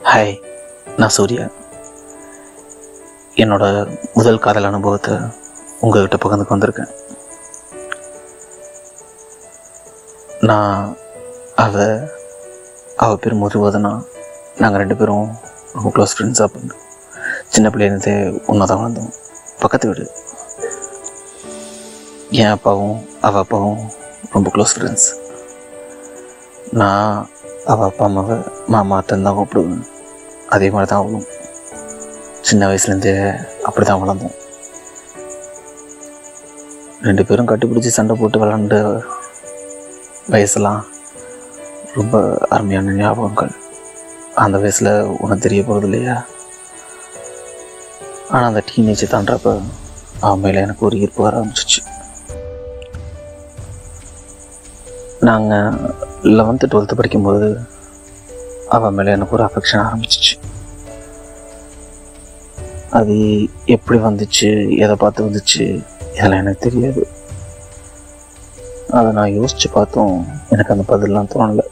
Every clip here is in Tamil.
ஹாய் நான் சூர்யா. என்னோட முதல் காதல் அனுபவத்தை உங்ககிட்ட பகிர்ந்துக்கு வந்திருக்கேன். நான் அவ அவ பேர் முதுவதுனா நாங்கள் ரெண்டு பேரும் ரொம்ப க்ளோஸ் ஃப்ரெண்ட்ஸாக பண்ணோம் சின்ன பிள்ளையிலேருந்தே ஒன்றா தான் வளர்ந்தோம். பக்கத்து வீடு. என் அப்பாவும் அவள் அப்பாவும் ரொம்ப க்ளோஸ் ஃப்ரெண்ட்ஸ் நான் அவள் அப்பா அம்மாவை மாமா அத்தன் தான் கூப்பிடுவேன். அதே மாதிரி தான் அவளும். சின்ன வயசுலேருந்தே அப்படி தான் வளர்ந்தோம். ரெண்டு பேரும் கட்டிப்பிடிச்சி சண்டை போட்டு விளாண்ட வயசுலாம் ரொம்ப அருமையான ஞாபகங்கள். அந்த வயசில் உனக்கு தெரிய போகிறது இல்லையா? ஆனால் அந்த டீனேஜ் தாண்டப்ப அவன் மேலே எனக்கு ஒரு ஈர்ப்பு வர ஆரம்பிச்சிச்சு. நாங்கள் லெவன்த்து டுவெல்த்து படிக்கும்போது அவன் மேலே எனக்கு ஒரு அஃபெக்ஷன் ஆரம்பிச்சிச்சு. அது எப்படி வந்துச்சு எதை பார்த்து வந்துச்சு இதெல்லாம் எனக்கு தெரியாது. அதை நான் யோசித்து பார்த்தும் எனக்கு அந்த பதிலெலாம் தோணலை.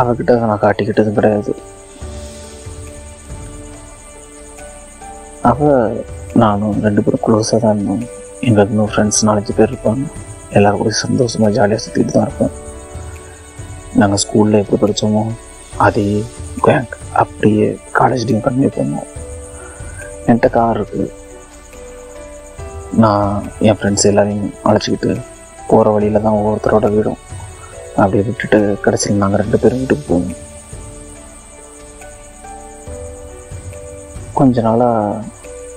அவகிட்ட அதை நான் காட்டிக்கிட்டதும் கிடையாது. அவள் நானும் ரெண்டு பேரும் க்ளோஸாக தான் இருந்தோம். எங்களுக்கு இன்னும் ஃப்ரெண்ட்ஸ் நாலஞ்சு பேர் இருப்பாங்க. எல்லோரும் கூட சந்தோஷமாக ஜாலியாக சுற்றிட்டு தான் இருப்போம். நாங்கள் ஸ்கூலில் எப்படி படித்தோமோ அதே கேங் அப்படியே காலேஜ்லேயும் கன்டினியூ பண்ணோம் என்கிட்ட கார் இருக்குது நான் என் ஃப்ரெண்ட்ஸ் எல்லாரையும் அழைச்சிக்கிட்டு போகிற வழியில் தான் ஒவ்வொருத்தரோட வீடும். அப்படியே விட்டுட்டு கடைசியில் நாங்கள் ரெண்டு பேரும் வீட்டுக்கு போவோம் கொஞ்ச நாளாக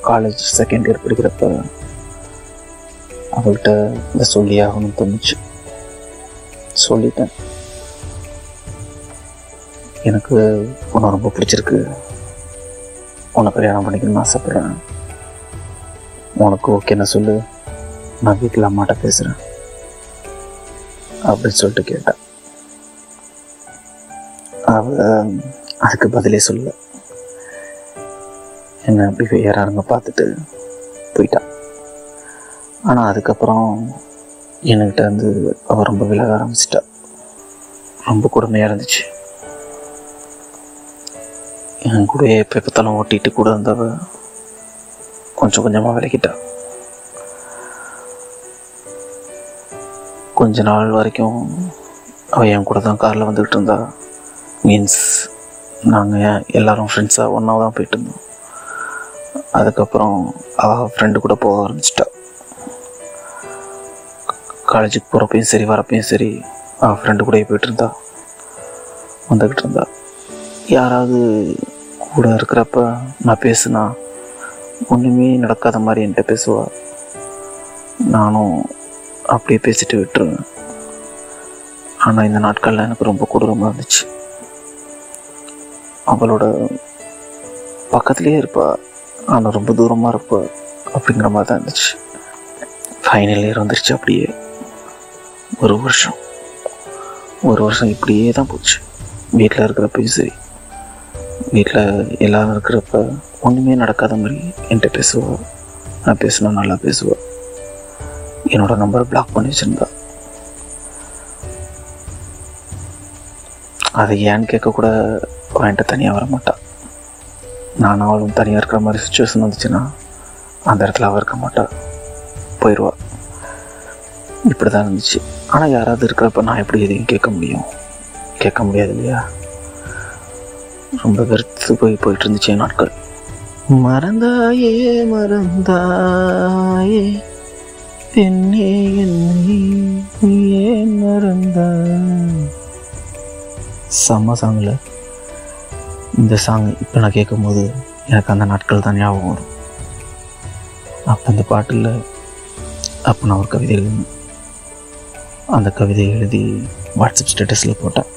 காலேஜ் செகண்ட் இயர் படிக்கிறப்ப அவள்கிட்ட இதை சொல்லி ஆகணும்னு தோணுச்சு. சொல்லிட்டேன். எனக்கு உன்னை ரொம்ப பிடிச்சிருக்கு. உன்னை கல்யாணம் பண்ணிக்கணும்னு ஆசைப்பட்றேன். உனக்கு ஓகேன்னு சொல்லு. நான் வீட்டில் அம்மாட்ட பேசுகிறேன் அப்படின்னு சொல்லிட்டு கேட்டேன் அவ அதுக்கு பதிலே சொல்ல என்ன பிஹேவியராக பார்த்துட்டு ஆனால் அதுக்கப்புறம் என்கிட்ட வந்து அவள் ரொம்ப விலக ஆரம்பிச்சிட்டா. ரொம்ப கொடுமையாக இருந்துச்சு. என் கூட எப்போ பார்த்தாலும் ஓட்டிகிட்டு கூட இருந்தவ கொஞ்சம் கொஞ்சமாக விலகிட்டா. கொஞ்ச நாள் வரைக்கும் அவள் என் கூட தான் காரில் வந்துக்கிட்டு இருந்தா. மீன்ஸ் நாங்கள் எல்லாரும் ஃப்ரெண்ட்ஸாக ஒன்றா தான் போயிட்டு இருந்தோம். அதுக்கப்புறம் அவள் ஃப்ரெண்டு கூட போக ஆரம்பிச்சிட்டா. காலேஜுக்கு போகிறப்பையும் சரி வரப்பையும் சரி அவன் ஃப்ரெண்டு கூடயே போயிட்டு இருந்தா வந்துக்கிட்டு இருந்தா. யாராவது கூட இருக்கிறப்ப நான் பேசுனா ஒன்றுமே நடக்காத மாதிரி என்கிட்ட பேசுவா. நானும் அப்படியே பேசிட்டு விட்டுருவேன். ஆனால் இந்த நாட்களில் எனக்கு ரொம்ப கொடூரமாக இருந்துச்சு. அவளோட பக்கத்துலேயே இருப்பா. ஆனால் ரொம்ப தூரமாக இருப்பா. அப்படிங்கிற மாதிரி தான் இருந்துச்சு. ஃபைனல் இயர் வந்துருச்சு அப்படியே. ஒரு வருஷம். ஒரு வருஷம் இப்படியே தான் போச்சு. வீட்டில் இருக்கிறப்பையும் சரி. வீட்டில் எல்லாரும் இருக்கிறப்ப ஒன்றுமே நடக்காத மாதிரி என்கிட்ட பேசுவா. நான் பேசினா நல்லா பேசுவா. என்னோட நம்பரை பிளாக் பண்ணி வச்சுருந்தா. அதை ஏன்னு கேட்கக்கூட என்கிட்ட தனியாக வர மாட்டாள் நான் அவளும் தனியாக இருக்கிற மாதிரி சுச்சுவேஷன் வந்துச்சுன்னா அந்த இடத்துல அவள் இருக்க மாட்டாள் போயிடுவாள் இப்படி தான் இருந்துச்சு. ஆனால் யாராவது இருக்கிறப்ப நான் எப்படி எதையும் கேட்க முடியும்? கேட்க முடியாது இல்லையா? ரொம்ப வெறுத்து போய் போயிட்டு இருந்துச்சு என் நாட்கள். மறந்தாயே மறந்தாயே. பெண்ணே என்னை நீ ஏன் மறந்தாய்? செம்ம சாங்கில் இந்த சாங் இப்போ நான் கேட்கும்போது எனக்கு அந்த நாட்கள் தான் ஞாபகம் வரும். அப்போ அந்த பாட்டில் அப்போ நான் ஒரு கவிதை எழுதினேன் அந்த கவிதையை எழுதி வாட்ஸ்அப் ஸ்டேட்டஸில் போட்டேன்.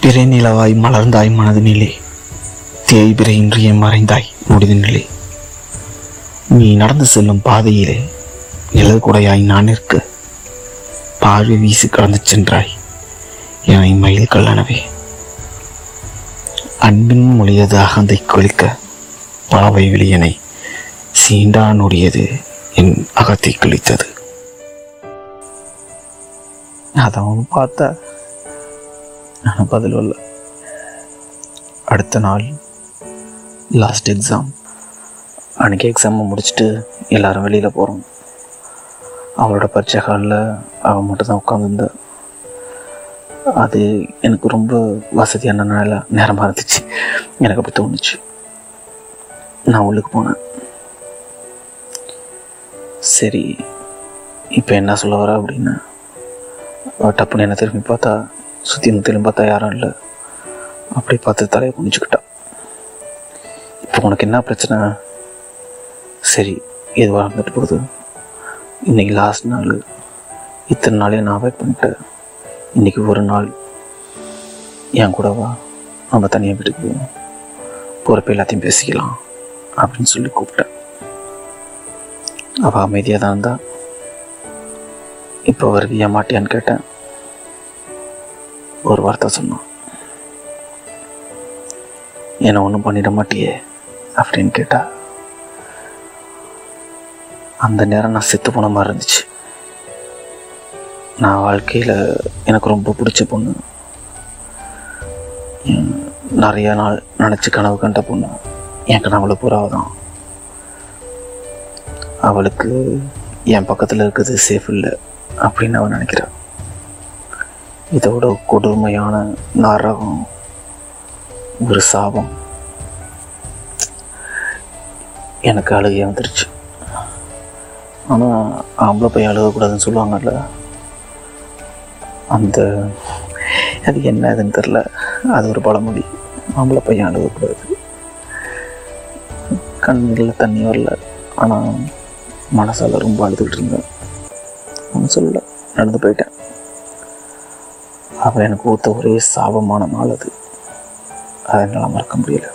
பிறை நிலவாய் மலர்ந்தாய் மனது நிலை தேய்பிறை இன்றியே மறைந்தாய் முடித நிலை நீ நடந்து செல்லும் பாதையிலே நிழல் குடையாய் நான் நிற்க பார்வை வீசி கடந்து சென்றாய் என்னை மயில் கல்லனவே அன்பின் மொழியது அகந்தை கொலிக்க பாவை விழியனை சீண்டானுடையது என் அகத்தை கிழித்தது. அதை அவன் பார்த்தா. நான் பதில் வரல அடுத்த நாள் லாஸ்ட் எக்ஸாம் அன்றைக்கி எக்ஸாமை முடிச்சுட்டு எல்லாரும் வெளியில் போகிறோம் அவளோட பரீட்சை ஹாலில் அவன் மட்டும் தான் உட்காந்துருந்தா அது எனக்கு ரொம்ப வசதியான நேரமாக இருந்துச்சு. எனக்கு அப்படி தோணுச்சு. நான் உள்ளுக்கு போனேன். சரி இப்போ என்ன சொல்ல வர அப்படின்னு டப்புன்னு என்ன திரும்பி பார்த்தா சுற்றி முத்திலும் பார்த்தா யாரும் இல்லை. அப்படி பார்த்து தலையை குனிஞ்சுக்கிட்டா. இப்போ உனக்கு என்ன பிரச்சனை? சரி எதுவாக இருந்துட்டு போகுது? இன்றைக்கி லாஸ்ட் நாள். இத்தனை நாளே நான் அவாய்ட் பண்ணிட்டேன். இன்றைக்கி ஒரு நாள். என் கூட வா. நம்ம தனியாக வீட்டுக்கு போவோம் போகிறப்ப எல்லாத்தையும் பேசிக்கலாம். அப்படின்னு சொல்லி கூப்பிட்டேன். அவள் அமைதியாக தான் இருந்தா இப்போ வருவியா மாட்டியான்னு கேட்டேன். ஒரு வார்த்தை சொன்னான். என்னை ஒன்றும் பண்ணிட மாட்டியே அப்படின்னு கேட்டா. அந்த நேரம் நான் செத்து போன மாதிரி இருந்துச்சு. நான் வாழ்க்கையில் எனக்கு ரொம்ப பிடிச்ச பொண்ணு. நிறைய நாள் நினச்சி கனவு கண்ட பொண்ணு. என் கனவுல பூரா தான் அவளுக்கு என் பக்கத்தில் இருக்கிறது சேஃப் இல்லை அப்படின்னு அவன் நினைக்கிறான் இதோட கொடுமையான நரகம் ஒரு சாபம். எனக்கு அழுகையா வந்துருச்சு. ஆனால் ஆம்பளை பையன் அழுகக்கூடாதுன்னு சொல்லுவாங்கல்ல அந்த அது என்ன இதுன்னு தெரில அது ஒரு பழமொழி. ஆம்பளை பையன் அழுகக்கூடாது. கண்ணில் தண்ணி வரல ஆனால் மனசால் ரொம்ப அழுதுகிட்டு இருந்தேன். ஒன்றும் சொல்லலை நடந்து போயிட்டேன். அவள் எனக்கு ஊத்த ஒரே சாபமான நாள் அது. அதை என்னால் மறக்க முடியல.